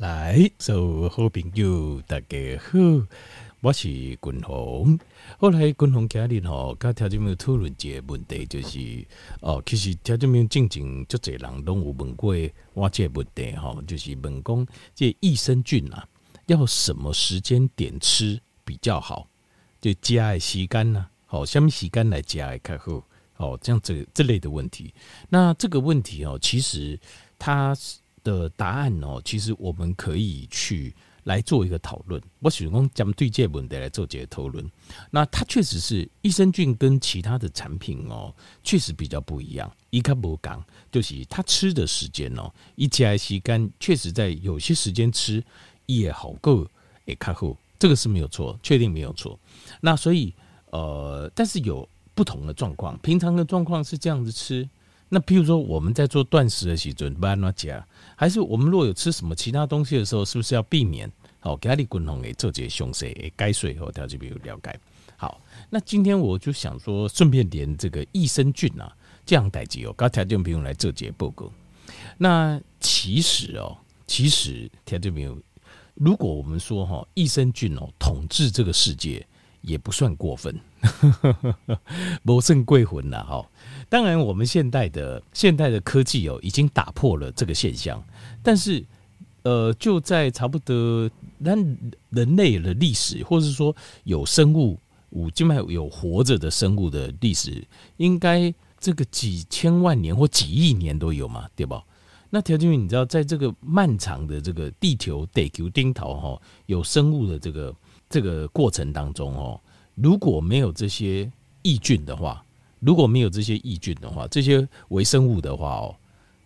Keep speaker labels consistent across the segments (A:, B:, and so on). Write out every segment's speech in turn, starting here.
A: 来，所有好朋友大家好，我是君鸿。后来君鸿家里吼，跟条件没有讨论一个问题，就是哦，其实条件没有正足侪人拢有问过我这个问题吼，就是问讲这益生菌啊，要什么时间点吃比较好？就加的时间呢？好，什么时间来加会较好？哦，这样这这类的问题，那这个问题哦，其实它。的答案哦，其实我们可以去来做一个讨论。我喜欢讲对这问题来做这个讨论。那它确实是益生菌跟其他的产品哦，确实比较不一样。一卡不讲，就是它吃的时间哦，一加时间确实在有些时间吃也好够也卡好，这个是没有错，确定没有错。那所以呃，但是有不同的状况，平常的状况是这样子吃。那譬如说我们在做断食的时候，不按怎讲？还是我们若有吃什么其他东西的时候，是不是要避免？好，给你共同给这些详细诶，该水和条这边有了解。好，那今天我就想说，顺便连这个益生菌啊，这样代志哦，刚条件不用来做这些报告。那其实哦，其实条件没有，如果我们说哈，益生菌哦统治这个世界，也不算过分，谋胜贵魂了哈。当然，我们现代的现代的科技哦，已经打破了这个现象。但是，呃，就在差不多人人类的历史，或者是说有生物，五基本上有活着的生物的历史，应该这个几千万年或几亿年都有嘛，对吧？那条件你知道，在这个漫长的这个地球地球顶头哈，有生物的这个这个过程当中哦，如果没有这些益菌的话。如果没有这些益菌的话，这些微生物的话哦，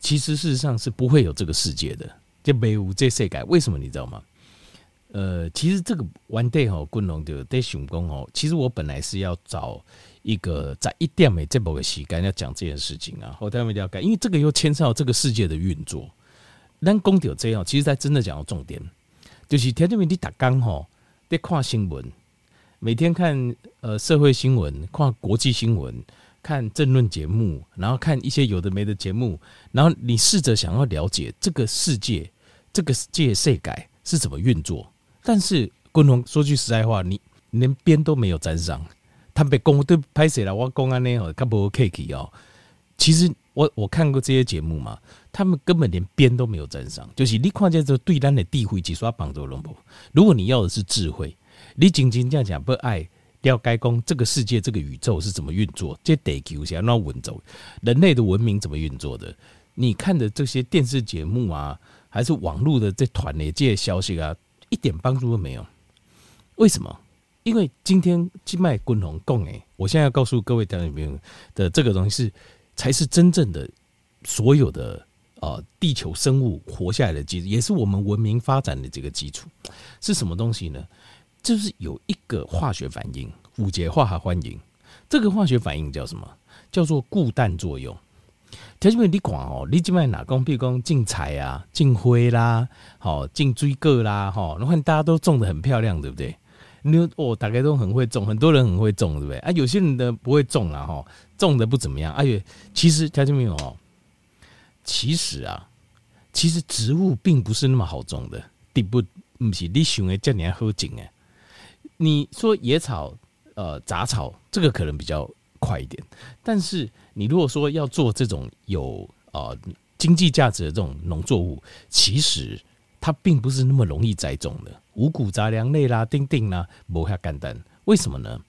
A: 其实事实上是不会有这个世界的，就没有这世界。为什么你知道吗？呃，其实这个 one day 哈，昆龙的在熊工哦，其实我本来是要找一个在一点没这么个时间要讲这件事情啊，后台没了解，因为这个又牵涉到这个世界的运作。但公调这样，其实才真的讲到重点，就是天天你打刚哈在看新闻，每天看呃社会新闻，看国际新闻。看政论节目，然后看一些有的没的节目，然后你试着想要了解这个世界，这个世界世改是怎么运作。但是，共同说句实在话，你连边都没有沾上。他被公都拍谁了？我公安呢？他不 K K 哦。其实我我看过这些节目嘛，他们根本连边都没有沾上。就是你看见这对单的地位，其实帮助龙博。如果你要的是智慧，你仅仅这样讲不爱。要该攻这个世界、这个宇宙是怎么运作？这地球想要稳走，人类的文明怎么运作的？你看的这些电视节目啊，还是网络的这团的这些消息啊，一点帮助都没有。为什么？因为今天金麦共同共诶，我现在要告诉各位听众朋友的这个东西是，才是真正的所有的呃地球生物活下来的基础，也是我们文明发展的这个基础。是什么东西呢？就是有一个化学反应，五节化合反应。这个化学反应叫什么？叫做固氮作用。条件你讲哦，你今麦哪讲？比如讲种菜啊，进灰啦，好进追个啦，哈，你看大家都种的很漂亮，对不对？你哦，大概都很会种，很多人很会种，对不对？啊，有些人的不会种了，哈，种的不怎么样。而且其实条件没有哦，其实啊，其实植物并不是那么好种的，地不不是你想的这样好种诶。你说野草、呃杂草，这个可能比较快一点。但是你如果说要做这种有呃经济价值的这种农作物，其实它并不是那么容易栽种的。五谷杂粮类啦、丁丁啦，不太简单。为什么呢？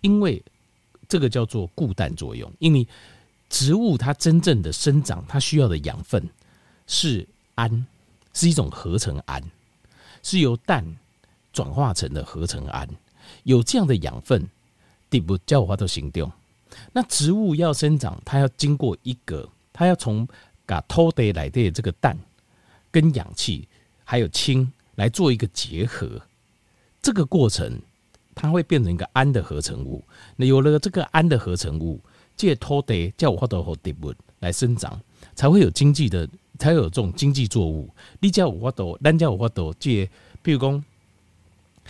A: 因为这个叫做固氮作用。因为植物它真正的生长，它需要的养分是氨，是一种合成氨，是由氮。转化成的合成氨，有这样的养分，地不叫我都行动。那植物要生长，它要经过一个，它要从把土地来的这个氮跟氧气还有氢来做一个结合，这个过程它会变成一个氨的合成物。那有了这个氨的合成物，借土地叫我都好地不来生长，才会有经济的，才有这种经济作物。你叫我都，咱叫我都借，譬如讲。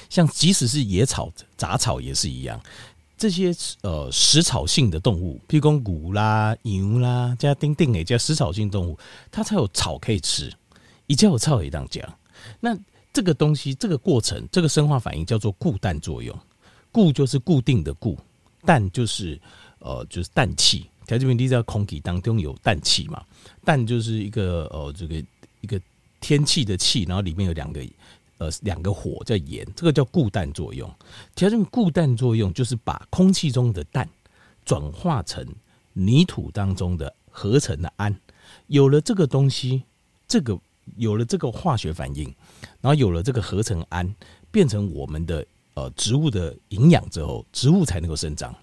A: 像即使是野草、杂草也是一样，这些呃食草性的动物，譬如说牛啦、牛啦，加丁丁诶，叫食草性动物，它才有草可以吃。一叫有草可以当讲，那这个东西，这个过程，这个生化反应叫做固氮作用。固就是固定的固，氮就是呃就是氮气。条件问题在空气当中有氮气嘛？氮就是一个呃这个一个天气的气，然后里面有两个呃两个火叫盐，这个叫固氮作用。条件固氮作用就是把空气中的氮转化成泥土当中的合成的氨。有了这个东西，这个有了这个化学反应，然后有了这个合成氨，变成我们的呃植物的营养之后，植物才能够生长。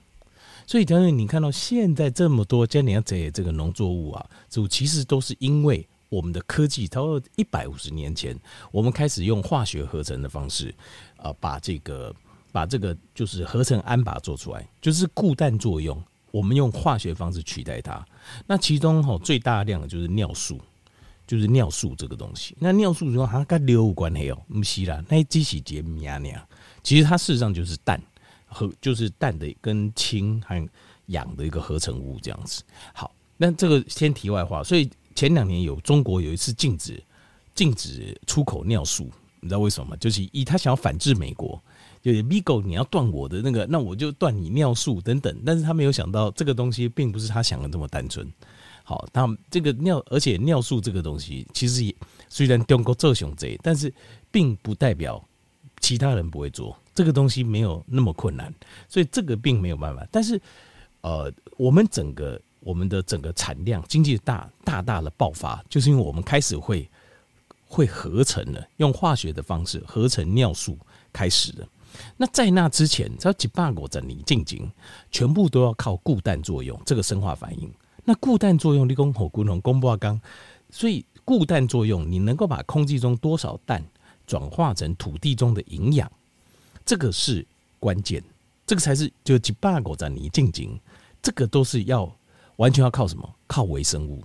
A: 所以，当然你看到现在这么多加年这这个农作物啊，植物其实都是因为我们的科技，超过一百五十年前，我们开始用化学合成的方式，啊，把这个把这个就是合成氨把它做出来，就是固氮作用。我们用化学方式取代它，那其中哈最大量的就是尿素，就是尿素这个东西。那尿素说它跟硫有关系哦，不是啦，那机器结米啊，其实它事实上就是氮和就是氮的跟氢和氧的一个合成物这样子。好，那这个先题外话，所以前两年有中国有一次禁止禁止出口尿素，你知道为什么吗？就是以他想要反制美国。有点 Bigo，你要断我的那个，那我就断你尿素等等。但是他没有想到这个东西并不是他想的这么单纯。好，那这个尿，而且尿素这个东西，其实也虽然中国做熊贼，但是并不代表其他人不会做。这个东西没有那么困难，所以这个并没有办法。但是，呃，我们整个我们的整个产量经济大大大的爆发，就是因为我们开始会会合成了，用化学的方式合成尿素开始的。那在那之前，只要几百个整你进行，全部都要靠固氮作用这个生化反应。那固氮作用，你讲火骨龙公布刚，所以固氮作用，你能够把空气中多少氮转化成土地中的营养，这个是关键，这个才是就几百个在你进行，这个都是要完全要靠什么？靠微生物，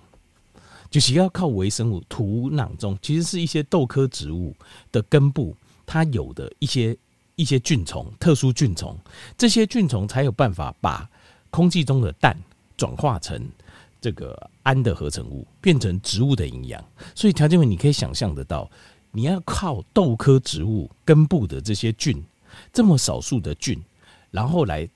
A: 就是要靠微生物。土壤中其实是一些豆科植物的根部，它有的一些。一些菌虫，特殊菌虫，这些菌虫才有办法把空气中的氮转化成这个氨的合成物，变成植物的营养。所以条件为你可以想象得到，你要靠豆科植物根部的这些菌，这么少数的菌，然后来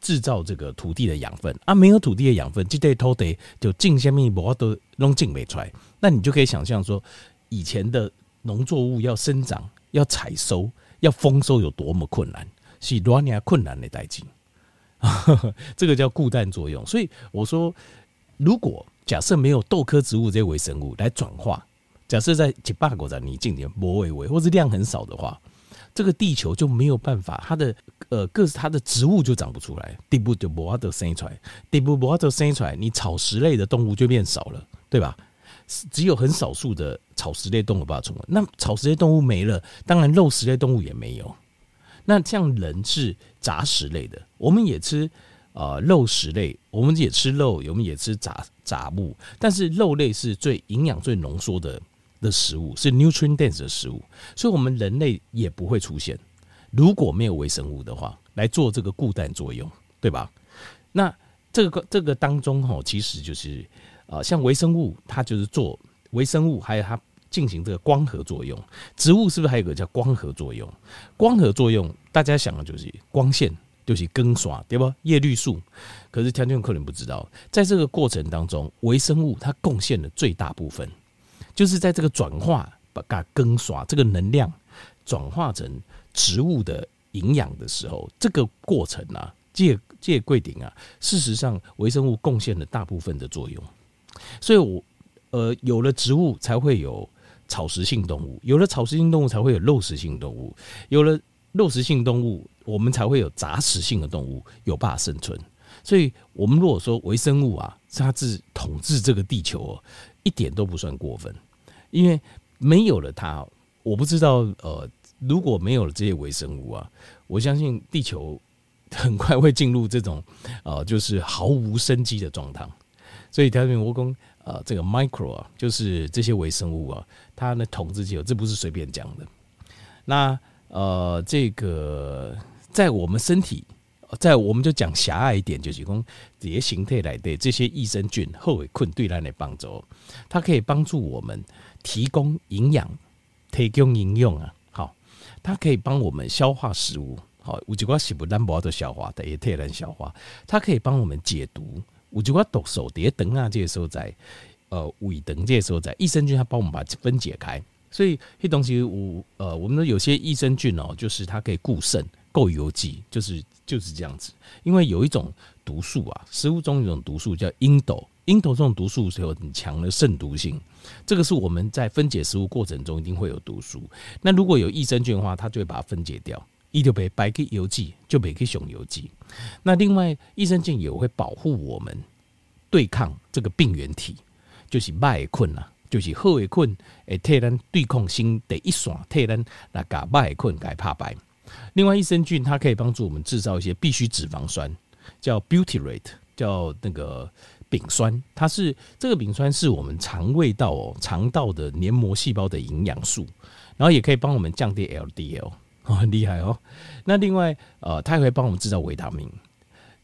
A: 制造这个土地的养分啊，没有土地的养分，这对土地就进下面我都弄进没出来。那你就可以想象说，以前的农作物要生长，要采收。要丰收有多么困难，是多年困难的代志，这个叫固氮作用。所以我说，如果假设没有豆科植物这些微生物来转化，假设在几百个在你境点不微微，或者量很少的话，这个地球就没有办法，它的呃各它的植物就长不出来，底部就不阿得生出来，底部不阿得生出来，你草食类的动物就变少了，对吧？只有很少数的草食类动物把它存活。那草食类动物没了，当然肉食类动物也没有。那像人是杂食类的，我们也吃、呃、肉食类，我们也吃肉，我们也吃杂杂物。但是肉类是最营养最浓缩的的食物，是 nutrient dense 的食物，所以我们人类也不会出现。如果没有微生物的话，来做这个固氮作用，对吧？那这个这个当中哈，其实就是。啊，像微生物，它就是做微生物，还有它进行这个光合作用。植物是不是还有个叫光合作用？光合作用，大家想的就是光线，就是光线，对吧？叶绿素。可是听众可能不知道，在这个过程当中，微生物它贡献的最大部分，就是在这个转化把它光线这个能量转化成植物的营养的时候，这个过程啊，借借贵顶啊，事实上微生物贡献了大部分的作用。所以，我呃，有了植物才会有草食性动物，有了草食性动物才会有肉食性动物，有了肉食性动物，我们才会有杂食性的动物有办法生存。所以，我们如果说微生物啊，它是统治这个地球哦，一点都不算过分，因为没有了它，我不知道呃，如果没有了这些微生物啊，我相信地球很快会进入这种呃，就是毫无生机的状态。所以条件我讲，呃，这个 micro 啊，就是这些微生物啊，它呢统治就这不是随便讲的。那呃，这个在我们身体，在我们就讲狭隘一点，就是讲这些形态来的这些益生菌后尾困对它的帮助，它可以帮助我们提供营养，提供营养啊，好，它可以帮我们消化食物，好，有几寡食物难不的消化，但也特难消化，它可以帮我们解毒，有几寡毒素在肠啊这些所在，呃，胃等这些所在，益生菌它帮我们把分解开，所以这东西我呃，我们的有些益生菌哦，就是它可以固肾、够油剂，就是就是这样子，因为有一种毒素啊，食物中有一种毒素叫英斗。樱桃这种毒素是有很强的肾毒性，这个是我们在分解食物过程中一定会有毒素。那如果有益生菌的话，它就会把它分解掉，一就被白给油剂，就被给熊油剂。那另外，益生菌也会保护我们对抗这个病原体，就是麦困呐，就是好的困，诶，替咱对抗性的一线，替咱那个麦困改怕白。另外，益生菌它可以帮助我们制造一些必需脂肪酸，叫 butyrate，叫那个。丙酸，它是这个丙酸是我们肠胃道哦，肠道的黏膜细胞的营养素，然后也可以帮我们降低 LDL 哦，很厉害哦。那另外呃，它也会帮我们制造维他命，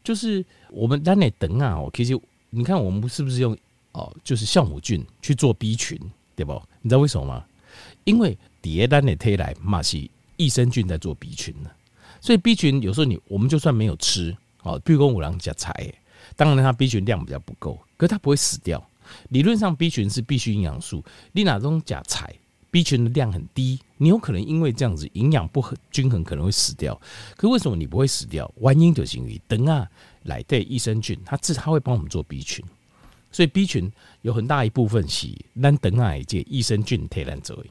A: 就是我们单内等啊哦，其实你看我们是不是用哦，就是酵母菌去做 B 群，对不？你知道为什么吗？因为迭单内推来嘛是益生菌在做 B 群呢，所以 B 群有时候你我们就算没有吃哦，比如说五郎加菜。当然，它 B 群量比较不够，可是它不会死掉。理论上，B 群是必需营养素。你哪种假菜 B 群的量很低，你有可能因为这样子营养不均衡，可能会死掉。可为什么你不会死掉？原因就是因为等啊来对益生菌，它自它会帮我们做 B 群，所以 B 群有很大一部分是让等啊一介益生菌替代作为。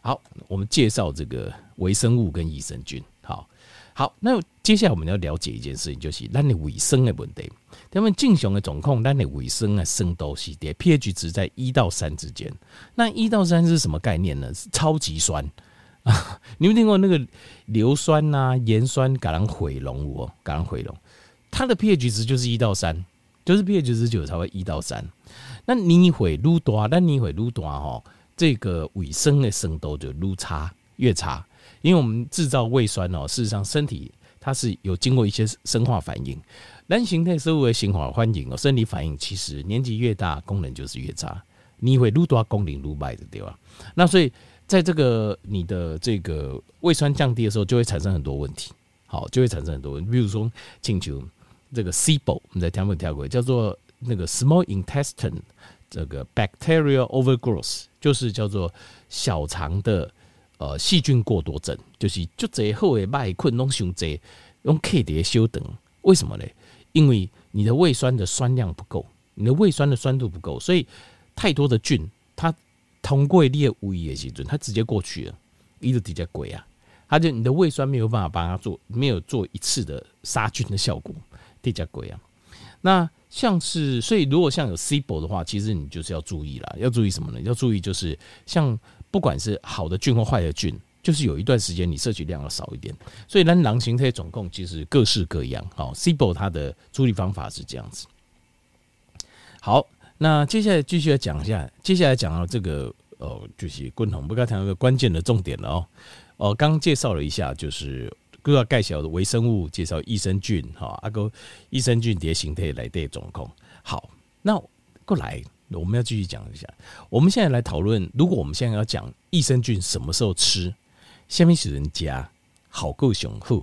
A: 好，我们介绍这个微生物跟益生菌。好。好，那接下来我们要了解一件事情，就是咱的卫生的问题。他们正常的总控，咱的卫生啊，生都是在 pH 值在一到三之间。那一到三是什么概念呢？是超级酸啊！你们听过那个硫酸呐、啊、盐酸、橄榄回龙哦，橄榄回龙，它的 pH 值就是一到三，就是 pH 值就才会一到三。那你会愈大，那你会愈大哈，这个卫生的生度就愈差，越差。因为我们制造胃酸哦，事实上身体它是有经过一些生化反应，人形态生物的生化反应哦，生理反应其实年纪越大功能就是越差，你会愈多功能愈坏的对吧？那所以在这个你的这个胃酸降低的时候，就会产生很多问题，好，就会产生很多问题，比如说请求这个 SIBO，你在听没听过？叫做那个 small intestine 这个 bacterial overgrowth，就是叫做小肠的。呃，细菌过多症就是就这后的麦困拢胸这用 K 叠修等，为什么呢？因为你的胃酸的酸量不够，你的胃酸的酸度不够，所以太多的菌它通过你的胃的时阵，它直接过去了，一直直接过啊，它就你的胃酸没有办法帮它做，没有做一次的杀菌的效果，直接过啊。那像是所以如果像有 SIBO 的话，其实你就是要注意了，要注意什么呢？要注意就是像。不管是好的菌或坏的菌，就是有一段时间你摄取量要少一点。所以呢狼形态总共其实各式各样。好，SIBO 它的处理方法是这样子。好，那接下来继续来讲一下，接下来讲到这个哦，就是共同不该谈一个关键的重点了哦。哦，刚介绍了一下，就是各个盖小的微生物，介绍益生菌哈，阿哥益生菌叠形态来对总控。好，那过来。我们要继续讲一下。我们现在来讨论，如果我们现在要讲益生菌什么时候吃，下面是人家好够雄厚，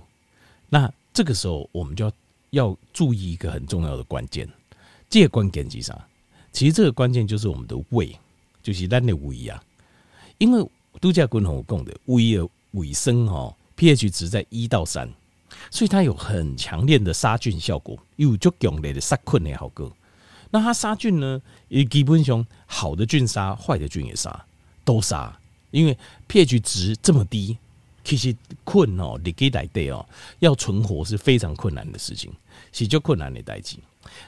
A: 那这个时候我们就要要注意一个很重要的关键。这个关键是啥？其实这个关键就是我们的胃，就是咱的胃呀。因为度假君同我讲的胃的卫生哈，pH 值在一到三，所以它有很强烈的杀菌效果，有足强烈的杀菌的效果。那它杀菌呢？也基本上好的菌杀，坏的菌也杀，都杀。因为 pH 值这么低，其实困哦，你给来对哦，要存活是非常困难的事情，是就困难的代志。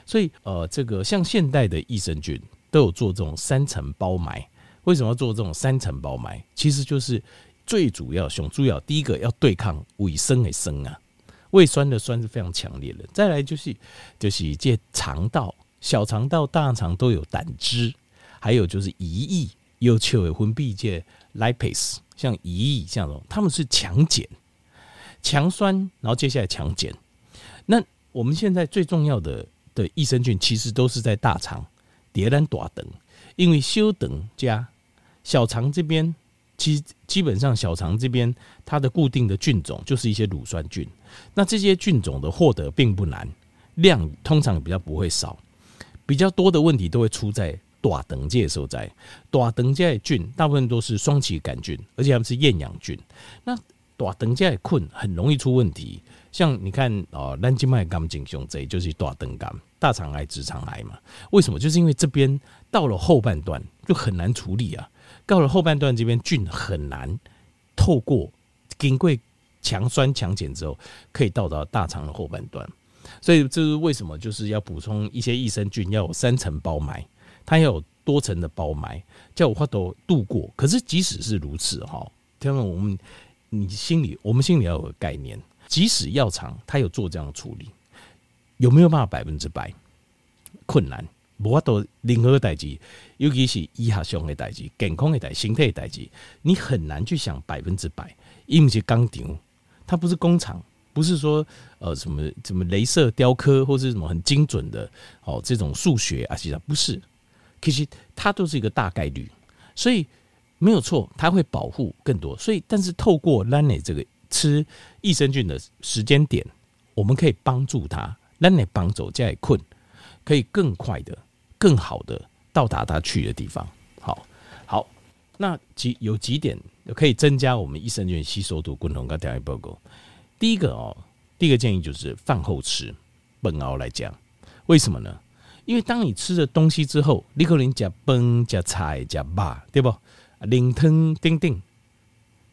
A: 所以呃，这个像现代的益生菌都有做这种三层包埋。为什么要做这种三层包埋？其实就是最主要、最主要，第一个要对抗胃酸的酸啊，胃酸的酸是非常强烈的。再来就是就是这肠道。小肠到大肠都有胆汁，还有就是胰液，有球有分泌这 lipase，像胰液这样的，他们是强碱、强酸，然后接下来强碱。那我们现在最重要的的益生菌，其实都是在大肠、蝶兰、短等，因为小肠加小肠这边其基本上小肠这边它的固定的菌种就是一些乳酸菌，那这些菌种的获得并不难，量通常比较不会少，比较多的问题都会出在大肠这所在，大肠这菌大部分都是双歧杆菌，而且他们是厌氧菌，那大肠这困很容易出问题。像你看哦，咱静脉杆菌胸这就是大等杆、大肠癌、直肠癌嘛？为什么？就是因为这边到了后半段就很难处理啊。到了后半段这边菌很难透过经过强酸强碱之后，可以到达大肠的后半段。所以这是为什么？就是要补充一些益生菌，要有三层包埋，它要有多层的包埋，叫我花朵度过。可是即使是如此哈，听众我们你心里我们心里要有个概念。即使药厂它有做这样的处理，有没有办法百分之百困难？无法度任何代志，尤其是医学上的代志、健康的代、身体的代志，你很难去想百分之百。因为是工厂，它不是工厂，不是说呃什么什么镭射雕刻或是什么很精准的哦这种数学啊，其实不是，其实它都是一个大概率，所以没有错，它会保护更多。所以，但是透过 LANE 这个。吃益生菌的时间点，我们可以帮助他，让你帮走这困，可以更快的、更好的到达他去的地方。好，好，那几有几点可以增加我们益生菌吸收度，共同跟大家报告。第一个哦，第一个建议就是饭后吃。本熬来讲，为什么呢？因为当你吃了东西之后，你可能加崩、加菜、加肉，对不？零汤叮叮。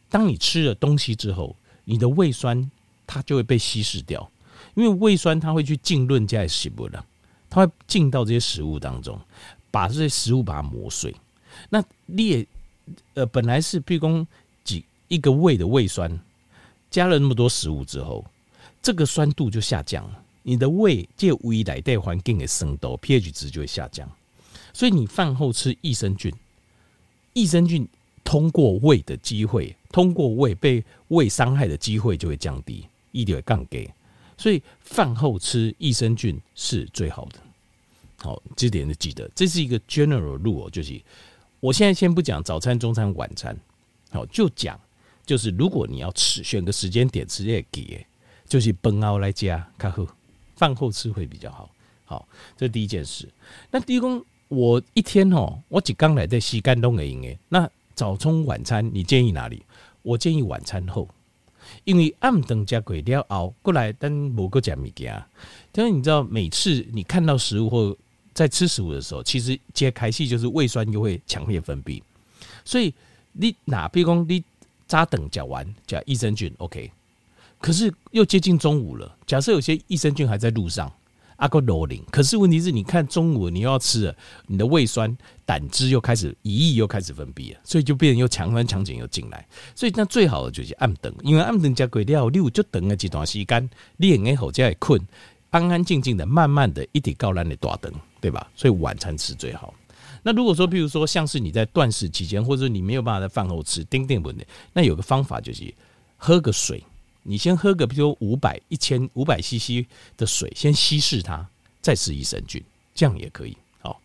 A: 当你吃了东西之后，你的胃酸它就会被稀释掉，因为胃酸它会去浸润在食物了，它进到这些食物当中，把这些食物把它磨碎。那你也呃本来是譬如说几一个胃的胃酸，加了那么多食物之后，这个酸度就下降了，你的胃借胃来带环境的生度 pH 值就会下降。所以你饭后吃益生菌，益生菌通过胃的机会。通过胃被胃伤害的机会就会降低，一点杠给，所以饭后吃益生菌是最好的。好，这点就记得，这是一个 general rule，就是我现在先不讲早餐、中餐、晚餐，好，就讲就是如果你要吃，选个时间点吃这个给，就是饭后来加，看后饭后吃会比较好。好，这是第一件事。那第一个，我一天哦，我只刚来在西干东的营业，那早中晚餐你建议哪里？我建议晚餐后，因为暗灯加鬼要熬过来，但某个讲物件。但是你知道，每次你看到食物或在吃食物的时候，其实揭开戏就是胃酸又会强烈分泌。所以你哪比如说你扎等讲完讲益生菌，OK，可是又接近中午了。假设有些益生菌还在路上。阿个罗林，可是问题是，你看中午你又要吃了，你的胃酸胆汁又开始胰液又开始分泌了，所以就变成又强酸强碱又进来，所以那最好的就是暗等，因为暗等加鬼料，你有就等了几段时间，你也好再困，安安静静的，慢慢的一点高粱的大灯，对吧？所以晚餐吃最好。那如果说，譬如说，像是你在断食期间，或者你没有办法在饭后吃，叮叮不的，那有个方法就是喝个水。你先喝个，比如五百、一千、五百 CC 的水，先稀释它，再吃益生菌，这样也可以。好，